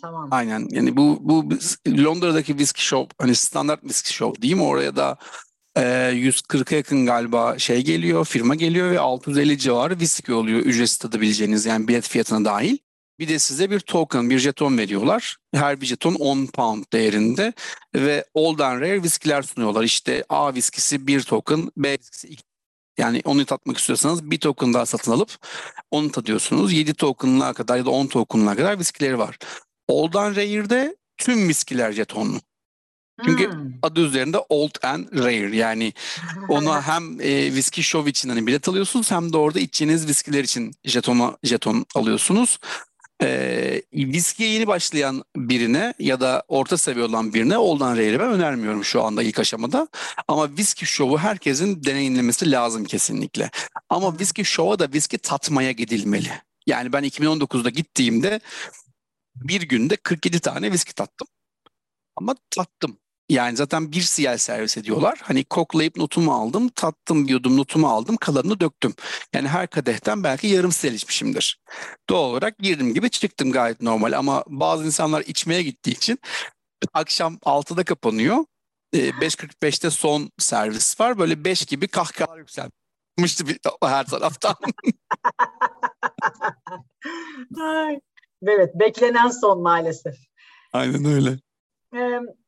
Tamam. Aynen. Yani bu bu Londra'daki Whiskey Shop hani standart Whiskey Shop değil mi? Oraya da e, 140'a yakın galiba şey geliyor, firma geliyor ve 650 civarı whisky oluyor ücretsiz tadabileceğiniz yani bilet fiyatına dahil. Bir de size bir token, bir jeton veriyorlar. Her bir jeton 10 pound değerinde ve old and rare viskiler sunuyorlar. İşte A viskisi 1 token, B viskisi 2 yani onu tatmak istiyorsanız bir token daha satın alıp onu tadıyorsunuz. 7 token'lığa kadar ya da 10 token'lığa kadar viskileri var. Old and Rare'de tüm viskiler jetonlu. Çünkü hmm. adı üzerinde Old and Rare yani ona hem e, viski show için hani bilet alıyorsunuz hem de orada içeceğiniz viskiler için jetona, jeton alıyorsunuz. E, viskiye yeni başlayan birine ya da orta seviye olan birine Oldan Rare'i ben önermiyorum şu anda ilk aşamada. Ama viski şovu herkesin deneyimlemesi lazım kesinlikle. Ama viski şova da viski tatmaya gidilmeli. Yani ben 2019'da gittiğimde bir günde 47 tane viski tattım. Ama tattım. Yani zaten bir CL servis ediyorlar. Hani koklayıp notumu aldım, tattım, yudum notumu aldım, kalanını döktüm. Yani her kadehten belki yarım CL içmişimdir. Doğal olarak girdim gibi çıktım gayet normal. Ama bazı insanlar içmeye gittiği için akşam 6'da kapanıyor. 5.45'te son servis var. Böyle 5 gibi kahkahalar yükselmişti her taraftan. evet, beklenen son maalesef. Aynen öyle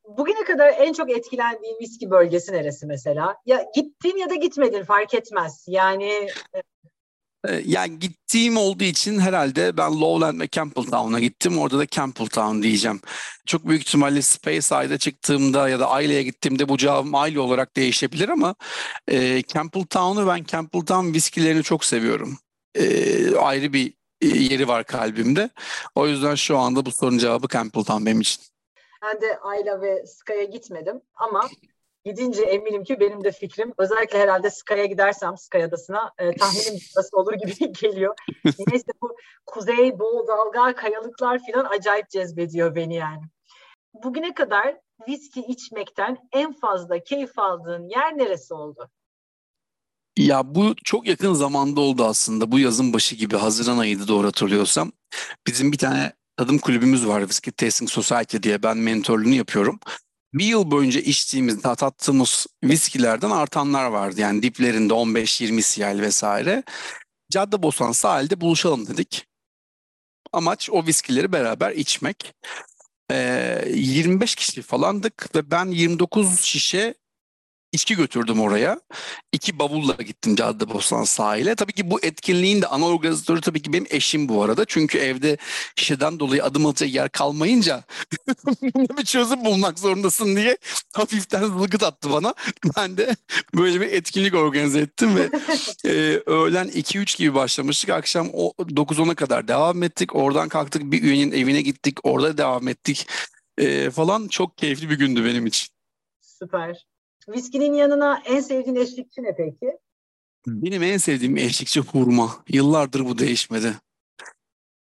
bugüne kadar en çok etkilendiğin viski bölgesi neresi mesela? Ya gittin ya da gitmedin fark etmez. Yani Ee, yani gittiğim olduğu için herhalde ben Lowland ve Campbelltown'a gittim. Orada da Campbelltown diyeceğim. Çok büyük ihtimalle Space Eye'da çıktığımda ya da Aile'ye gittiğimde bu cevabım Aile olarak değişebilir ama e, Campbelltown'u ben Campbelltown viskilerini çok seviyorum. E, ayrı bir e, yeri var kalbimde. O yüzden şu anda bu sorunun cevabı Campbelltown benim için. Ben de Ayla ve Sky'a gitmedim ama gidince eminim ki benim de fikrim özellikle herhalde Sky'a gidersem Sky Adası'na e, tahminim nasıl olur gibi geliyor. Neyse bu kuzey, bol dalga, kayalıklar falan acayip cezbediyor beni yani. Bugüne kadar viski içmekten en fazla keyif aldığın yer neresi oldu? Ya bu çok yakın zamanda oldu aslında. Bu yazın başı gibi Haziran ayıydı doğru hatırlıyorsam. Bizim bir tane tadım kulübümüz var Whiskey Tasting Society diye ben mentorluğunu yapıyorum. Bir yıl boyunca içtiğimiz, tattığımız viskilerden artanlar vardı. Yani diplerinde 15-20 siyal vesaire. Caddebostan sahilde buluşalım dedik. Amaç o viskileri beraber içmek. Ee, 25 kişi falandık ve ben 29 şişe içki götürdüm oraya. İki bavulla gittim Caddebostan sahile. Tabii ki bu etkinliğin de ana organizatörü tabii ki benim eşim bu arada. Çünkü evde işeden dolayı adım atacak yer kalmayınca bir çözüm bulmak zorundasın diye hafiften zılgıt attı bana. Ben de böyle bir etkinlik organize ettim ve e, öğlen 2-3 gibi başlamıştık. Akşam 9-10'a kadar devam ettik. Oradan kalktık bir üyenin evine gittik. Orada devam ettik e, falan. Çok keyifli bir gündü benim için. Süper. Viskinin yanına en sevdiğin eşlikçi ne peki? Benim en sevdiğim eşlikçi hurma. Yıllardır bu değişmedi.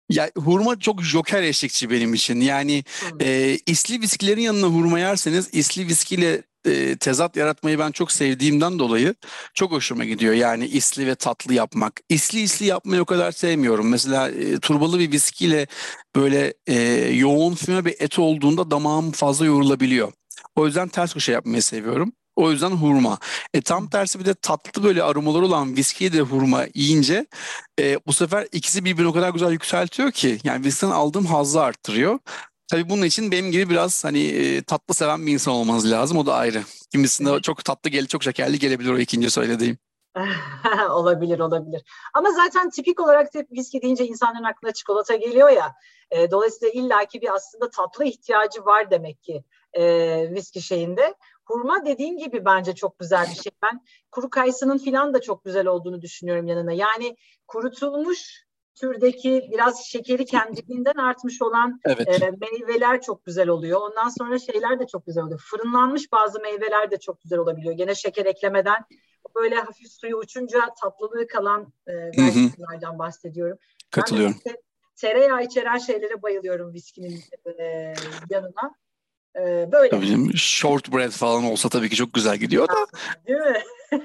Ya hurma çok joker eşlikçi benim için. Yani hmm. e, isli viskilerin yanına hurma yerseniz isli viskiyle e, tezat yaratmayı ben çok sevdiğimden dolayı çok hoşuma gidiyor. Yani isli ve tatlı yapmak. İsli isli yapmayı o kadar sevmiyorum. Mesela e, turbalı bir viskiyle böyle e, yoğun füme bir et olduğunda damağım fazla yorulabiliyor. O yüzden ters köşe yapmayı seviyorum. O yüzden hurma. E, tam tersi bir de tatlı böyle aromalar olan viskiyi de hurma yiyince e, bu sefer ikisi birbirini o kadar güzel yükseltiyor ki yani viskiden aldığım hazzı arttırıyor. Tabii bunun için benim gibi biraz hani e, tatlı seven bir insan olmanız lazım. O da ayrı. Kimisinde çok tatlı gel, çok şekerli gelebilir o ikinci söylediğim. olabilir olabilir. Ama zaten tipik olarak hep viski deyince insanların aklına çikolata geliyor ya. E, dolayısıyla illaki bir aslında tatlı ihtiyacı var demek ki e, viski şeyinde. Hurma dediğin gibi bence çok güzel bir şey. Ben kuru kayısının filan da çok güzel olduğunu düşünüyorum yanına. Yani kurutulmuş türdeki biraz şekeri kendiliğinden artmış olan evet. e, meyveler çok güzel oluyor. Ondan sonra şeyler de çok güzel oluyor. Fırınlanmış bazı meyveler de çok güzel olabiliyor. Gene şeker eklemeden böyle hafif suyu uçunca tatlılığı kalan e, versiyonlardan bahsediyorum. Katılıyorum. Ben de tereyağı içeren şeylere bayılıyorum viskinin e, yanına. Ee, böyle. Tabii canım, shortbread falan olsa tabii ki çok güzel gidiyor da. Değil mi?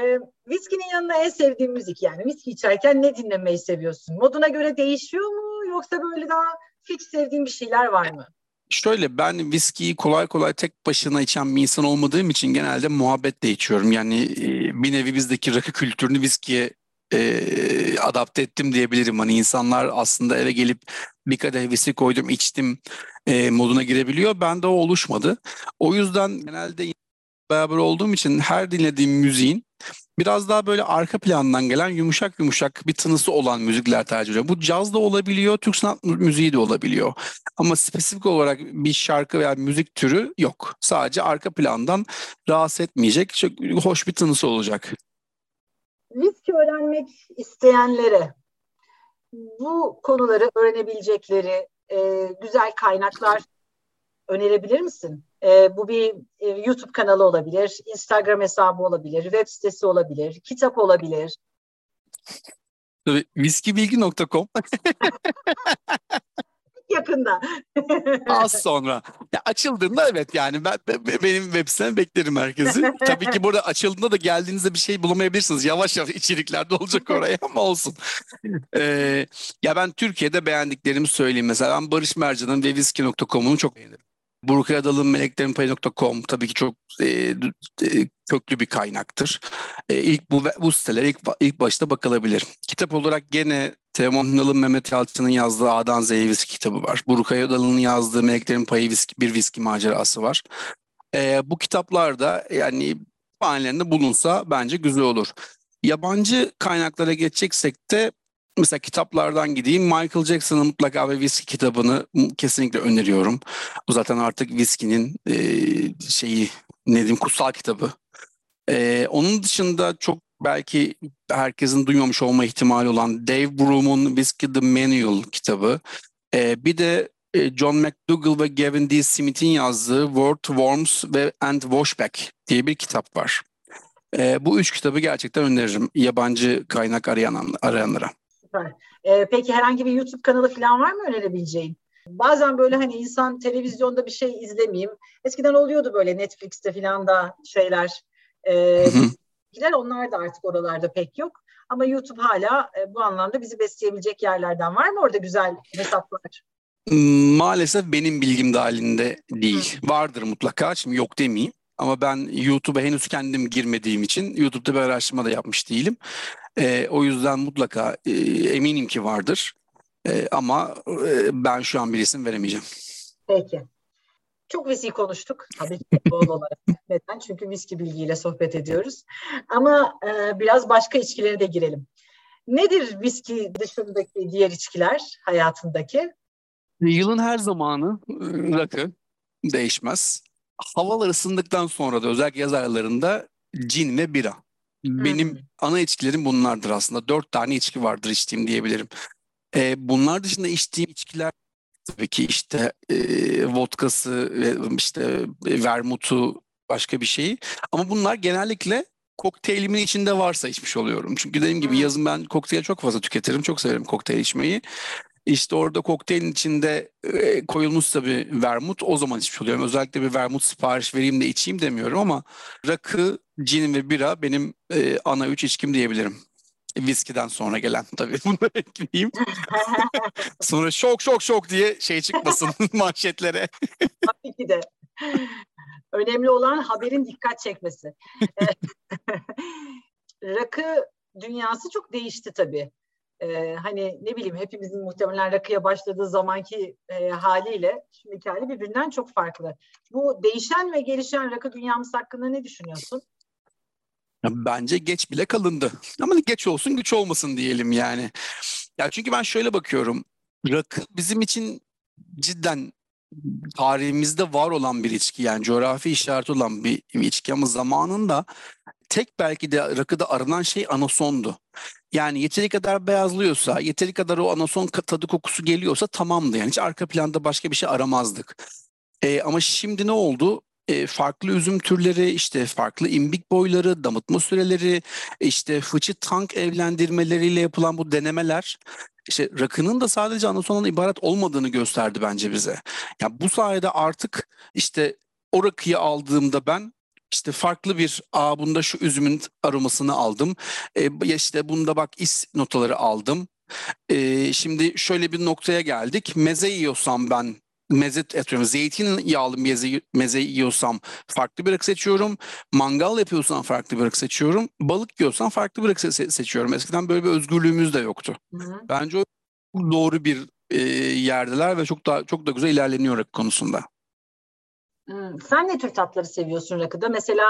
e, viskinin yanına en sevdiğin müzik yani. Viski içerken ne dinlemeyi seviyorsun? Moduna göre değişiyor mu? Yoksa böyle daha fix sevdiğin bir şeyler var mı? Şöyle ben viskiyi kolay kolay tek başına içen bir insan olmadığım için genelde muhabbetle içiyorum. Yani bir nevi bizdeki rakı kültürünü viskiye e, adapte ettim diyebilirim. Hani insanlar aslında eve gelip bir kadeh viski koydum içtim e, moduna girebiliyor. Bende o oluşmadı. O yüzden genelde beraber olduğum için her dinlediğim müziğin biraz daha böyle arka plandan gelen yumuşak yumuşak bir tınısı olan müzikler tercih ediyorum. Bu caz da olabiliyor, Türk sanat müziği de olabiliyor. Ama spesifik olarak bir şarkı veya müzik türü yok. Sadece arka plandan rahatsız etmeyecek, çok hoş bir tınısı olacak viski öğrenmek isteyenlere bu konuları öğrenebilecekleri e, güzel kaynaklar önerebilir misin? E, bu bir e, YouTube kanalı olabilir, Instagram hesabı olabilir, web sitesi olabilir, kitap olabilir. Tabii, viskibilgi.com yakında. Az sonra. Ya açıldığında evet yani ben, ben benim web sitem beklerim herkesi. Tabii ki burada açıldığında da geldiğinizde bir şey bulamayabilirsiniz. Yavaş yavaş içeriklerde olacak oraya ama olsun. Ee, ya ben Türkiye'de beğendiklerimi söyleyeyim. Mesela ben Barış Mercan'ın ve viski.com'unu çok beğenirim. Burkay Adal'ın meleklerinpayı.com tabii ki çok e, e, köklü bir kaynaktır. E, ilk bu bu sitelere ilk, ilk başta bakılabilir. Kitap olarak gene Teoman Hünal'ın Mehmet Yalçın'ın yazdığı A'dan Z'ye viski kitabı var. Burkay Adal'ın yazdığı Meleklerin Payı viski, bir viski macerası var. E, bu kitaplarda yani kütüphanelerinde bulunsa bence güzel olur. Yabancı kaynaklara geçeceksek de mesela kitaplardan gideyim. Michael Jackson'ın mutlaka ve Whiskey kitabını kesinlikle öneriyorum. Bu zaten artık Whiskey'nin e, şeyi ne diyeyim kutsal kitabı. E, onun dışında çok belki herkesin duymamış olma ihtimali olan Dave Broom'un Whiskey the Manual kitabı. E, bir de e, John McDougall ve Gavin D. Smith'in yazdığı Word, Worms ve And Washback diye bir kitap var. E, bu üç kitabı gerçekten öneririm yabancı kaynak arayan, arayanlara. Süper. E, peki herhangi bir YouTube kanalı falan var mı önerebileceğin? Bazen böyle hani insan televizyonda bir şey izlemeyeyim. Eskiden oluyordu böyle Netflix'te falan da şeyler. E, Gider onlar da artık oralarda pek yok. Ama YouTube hala e, bu anlamda bizi besleyebilecek yerlerden var mı orada güzel hesaplar? Maalesef benim bilgim dahilinde değil. Hı. Vardır mutlaka. Şimdi yok demeyeyim. Ama ben YouTube'a henüz kendim girmediğim için YouTube'da bir araştırma da yapmış değilim. E, o yüzden mutlaka e, eminim ki vardır. E, ama e, ben şu an bir isim veremeyeceğim. Peki. Çok viski konuştuk. Tabii bol olarak. Neden? Çünkü viski bilgiyle sohbet ediyoruz. Ama e, biraz başka içkilere de girelim. Nedir viski dışındaki diğer içkiler hayatındaki? Yılın her zamanı ıı, rakı değişmez. Havalar ısındıktan sonra da özellikle yaz aylarında cin ve bira. Benim hmm. ana içkilerim bunlardır aslında. Dört tane içki vardır içtiğim diyebilirim. Ee, bunlar dışında içtiğim içkiler tabii ki işte e, vodkası, işte e, vermutu, başka bir şeyi. Ama bunlar genellikle kokteylimin içinde varsa içmiş oluyorum. Çünkü dediğim gibi hmm. yazın ben kokteyl çok fazla tüketirim. Çok severim kokteyl içmeyi. İşte orada kokteylin içinde e, koyulmuş bir vermut o zaman içmiş oluyorum. Özellikle bir vermut sipariş vereyim de içeyim demiyorum ama rakı, cin ve bira benim e, ana üç içkim diyebilirim. Viskiden sonra gelen tabii bunları ekleyeyim. sonra şok şok şok diye şey çıkmasın manşetlere. tabii ki de. Önemli olan haberin dikkat çekmesi. Rakı dünyası çok değişti tabii e, hani ne bileyim hepimizin muhtemelen rakıya başladığı zamanki e, haliyle şimdiki hali birbirinden çok farklı. Bu değişen ve gelişen rakı dünyamız hakkında ne düşünüyorsun? Bence geç bile kalındı. Ama geç olsun güç olmasın diyelim yani. Ya çünkü ben şöyle bakıyorum. Rakı bizim için cidden tarihimizde var olan bir içki yani coğrafi işareti olan bir, bir içki ama zamanında tek belki de rakıda aranan şey anasondu. Yani yeteri kadar beyazlıyorsa, yeteri kadar o anason tadı kokusu geliyorsa tamamdı. Yani hiç arka planda başka bir şey aramazdık. E, ama şimdi ne oldu? E, farklı üzüm türleri, işte farklı imbik boyları, damıtma süreleri, işte fıçı tank evlendirmeleriyle yapılan bu denemeler işte rakının da sadece anasondan ibaret olmadığını gösterdi bence bize. Ya yani bu sayede artık işte o rakıyı aldığımda ben işte farklı bir aa bunda şu üzümün aromasını aldım. E, işte bunda bak is notaları aldım. E, şimdi şöyle bir noktaya geldik. Meze yiyorsam ben meze atıyorum zeytin yağlı meze, meze yiyorsam farklı bir rakı seçiyorum. Mangal yapıyorsam farklı bir rakı seçiyorum. Balık yiyorsam farklı bir rakı se- seçiyorum. Eskiden böyle bir özgürlüğümüz de yoktu. Hı-hı. Bence o doğru bir e, yerdeler ve çok da çok da güzel ilerleniyor rakı konusunda. Hmm, sen ne tür tatları seviyorsun rakıda? Mesela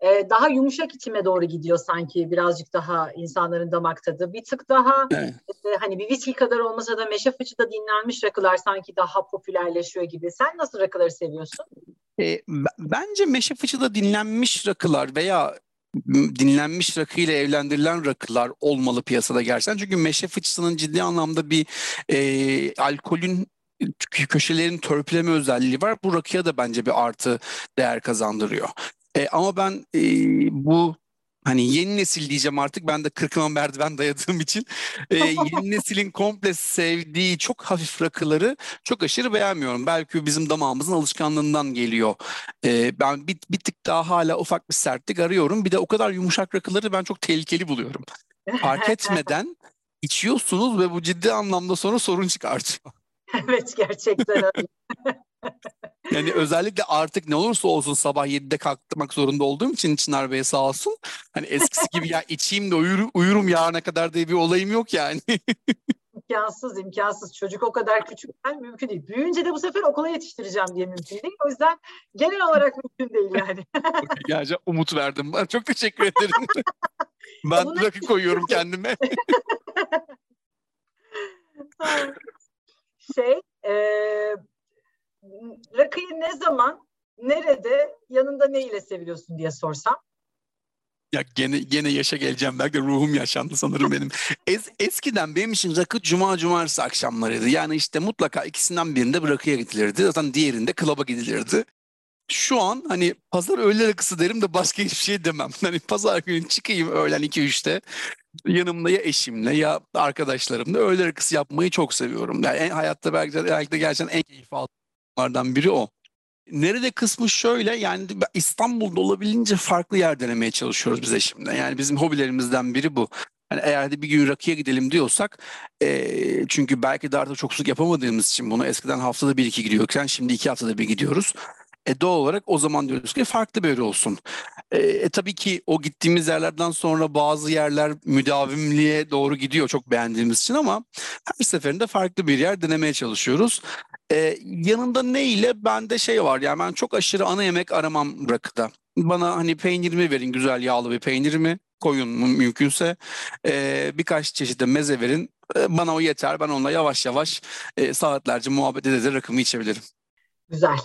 e, daha yumuşak içime doğru gidiyor sanki birazcık daha insanların damak tadı. Bir tık daha evet. e, hani bir viski kadar olmasa da meşe fıçıda dinlenmiş rakılar sanki daha popülerleşiyor gibi. Sen nasıl rakıları seviyorsun? E, bence meşe fıçıda dinlenmiş rakılar veya dinlenmiş rakı ile evlendirilen rakılar olmalı piyasada gerçekten. Çünkü meşe fıçısının ciddi anlamda bir e, alkolün köşelerin törpüleme özelliği var. Bu rakıya da bence bir artı değer kazandırıyor. E, ama ben e, bu hani yeni nesil diyeceğim artık ben de kırkıma merdiven dayadığım için e, yeni neslin komple sevdiği çok hafif rakıları çok aşırı beğenmiyorum. Belki bizim damağımızın alışkanlığından geliyor. E, ben bir, bir tık daha hala ufak bir sertlik arıyorum. Bir de o kadar yumuşak rakıları ben çok tehlikeli buluyorum. Fark etmeden içiyorsunuz ve bu ciddi anlamda sonra sorun çıkartıyor. evet gerçekten öyle. Yani özellikle artık ne olursa olsun sabah 7'de kalkmak zorunda olduğum için Çınar Bey sağ olsun. Hani eskisi gibi ya içeyim de uyur, uyurum yarına kadar diye bir olayım yok yani. imkansız imkansız. Çocuk o kadar küçükken mümkün değil. Büyüyünce de bu sefer okula yetiştireceğim diye mümkün değil. O yüzden genel olarak mümkün değil yani. Gerçekten umut verdim. Ben çok teşekkür ederim. Ben rakı koyuyorum kendime. Şey, e, rakıyı ne zaman, nerede, yanında ne ile seviyorsun diye sorsam? Ya gene gene yaşa geleceğim belki ruhum yaşandı sanırım benim. Es, eskiden benim için rakı cuma cumartesi akşamlarıydı. Yani işte mutlaka ikisinden birinde rakıya gidilirdi. Zaten diğerinde klaba gidilirdi. Şu an hani pazar öğle rakısı derim de başka hiçbir şey demem. Hani pazar günü çıkayım öğlen 2-3'te yanımda ya eşimle ya arkadaşlarımla öğle rakısı yapmayı çok seviyorum. Yani en, hayatta belki de, belki de gerçekten en keyif aldığımlardan biri o. Nerede kısmı şöyle yani İstanbul'da olabildiğince farklı yer denemeye çalışıyoruz biz eşimle. Yani bizim hobilerimizden biri bu. Yani eğer de bir gün rakıya gidelim diyorsak e, çünkü belki de artık çok sık yapamadığımız için bunu eskiden haftada bir iki gidiyorken şimdi iki haftada bir gidiyoruz. E doğal olarak o zaman diyoruz ki farklı bir yer olsun. E, e, tabii ki o gittiğimiz yerlerden sonra bazı yerler müdavimliğe doğru gidiyor çok beğendiğimiz için ama her seferinde farklı bir yer denemeye çalışıyoruz. E, yanında ne ile bende şey var yani ben çok aşırı ana yemek aramam rakıda. Bana hani peynirimi verin güzel yağlı bir peynirimi koyun mümkünse e, birkaç çeşit meze verin. E, bana o yeter. Ben onunla yavaş yavaş e, saatlerce muhabbet ede rakımı içebilirim. Güzel.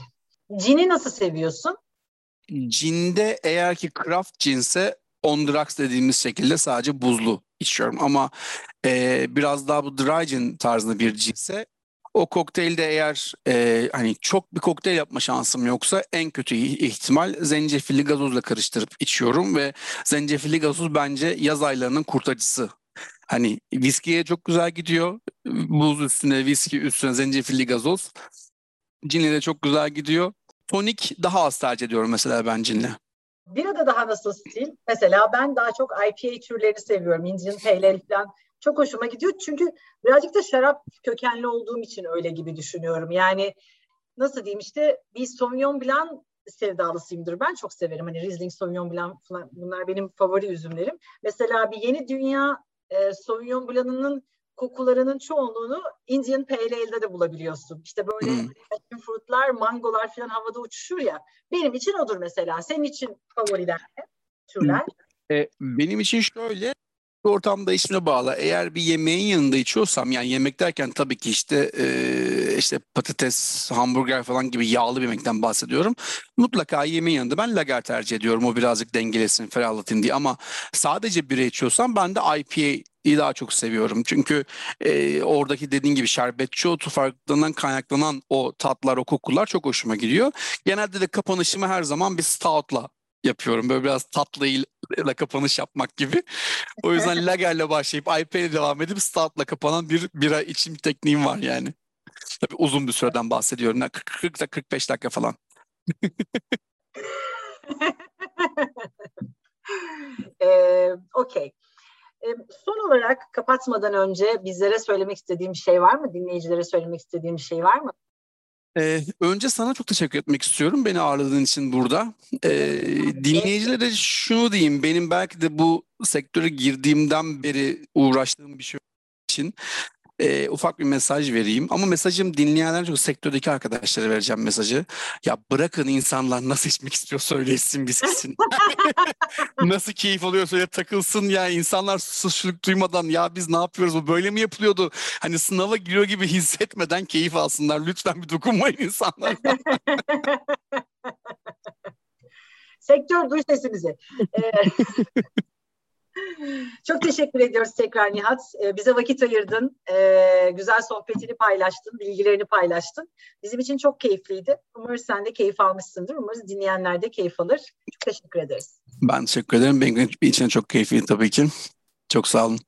Cini nasıl seviyorsun? Cinde eğer ki craft cinse on rocks dediğimiz şekilde sadece buzlu içiyorum. Ama e, biraz daha bu dry gin tarzında bir cinse o kokteylde eğer e, hani çok bir kokteyl yapma şansım yoksa en kötü ihtimal zencefilli gazozla karıştırıp içiyorum ve zencefilli gazoz bence yaz aylarının kurtarıcısı. Hani viskiye çok güzel gidiyor. Buz üstüne, viski üstüne zencefilli gazoz. Cinle de çok güzel gidiyor. Tonik daha az tercih ediyorum mesela ben cinle. Bira da daha nasıl stil? Mesela ben daha çok IPA türlerini seviyorum. Indian Pale Ale falan çok hoşuma gidiyor. Çünkü birazcık da şarap kökenli olduğum için öyle gibi düşünüyorum. Yani nasıl diyeyim işte bir Sauvignon Blanc sevdalısıyımdır. Ben çok severim. Hani Riesling, Sauvignon Blanc falan bunlar benim favori üzümlerim. Mesela bir yeni dünya e, Sauvignon Blanc'ının kokularının çoğunluğunu Indian Pale Ale'de de bulabiliyorsun. İşte böyle hmm. fruitlar, mangolar falan havada uçuşur ya. Benim için odur mesela. Senin için favoriler ne? Türler? E, benim için şöyle ortamda ismine bağlı. Eğer bir yemeğin yanında içiyorsam yani yemek derken tabii ki işte e, işte patates, hamburger falan gibi yağlı bir yemekten bahsediyorum. Mutlaka yemeğin yanında ben lager tercih ediyorum. O birazcık dengelesin, ferahlatayım diye. Ama sadece bira içiyorsam ben de IPA daha çok seviyorum. Çünkü e, oradaki dediğin gibi şerbetçi otu farklılığından kaynaklanan o tatlar, o kokular çok hoşuma gidiyor. Genelde de kapanışımı her zaman bir stout'la yapıyorum. Böyle biraz tatlıyla kapanış yapmak gibi. O yüzden lagerle başlayıp IPA'le devam edip stout'la kapanan bir bira içim tekniğim var yani. Tabii uzun bir süreden bahsediyorum. 40, 40 45 dakika falan. ee, Okey. Ee, son olarak kapatmadan önce bizlere söylemek istediğim şey var mı? Dinleyicilere söylemek istediğim şey var mı? Ee, önce sana çok teşekkür etmek istiyorum beni ağırladığın için burada. Ee, dinleyicilere şunu diyeyim, benim belki de bu sektöre girdiğimden beri uğraştığım bir şey için e, ufak bir mesaj vereyim. Ama mesajım dinleyenler çok sektördeki arkadaşlara vereceğim mesajı. Ya bırakın insanlar nasıl içmek istiyor söylesin bitsin. nasıl keyif alıyor söyle takılsın ya insanlar suçluluk duymadan ya biz ne yapıyoruz bu böyle mi yapılıyordu? Hani sınava giriyor gibi hissetmeden keyif alsınlar. Lütfen bir dokunmayın insanlar. Sektör duy sesimizi. Çok teşekkür ediyoruz tekrar Nihat. Ee, bize vakit ayırdın, ee, güzel sohbetini paylaştın, bilgilerini paylaştın. Bizim için çok keyifliydi. Umarız sen de keyif almışsındır. Umarız dinleyenler de keyif alır. Çok teşekkür ederiz. Ben teşekkür ederim. Benim için çok keyifliydi tabii ki. Çok sağ olun.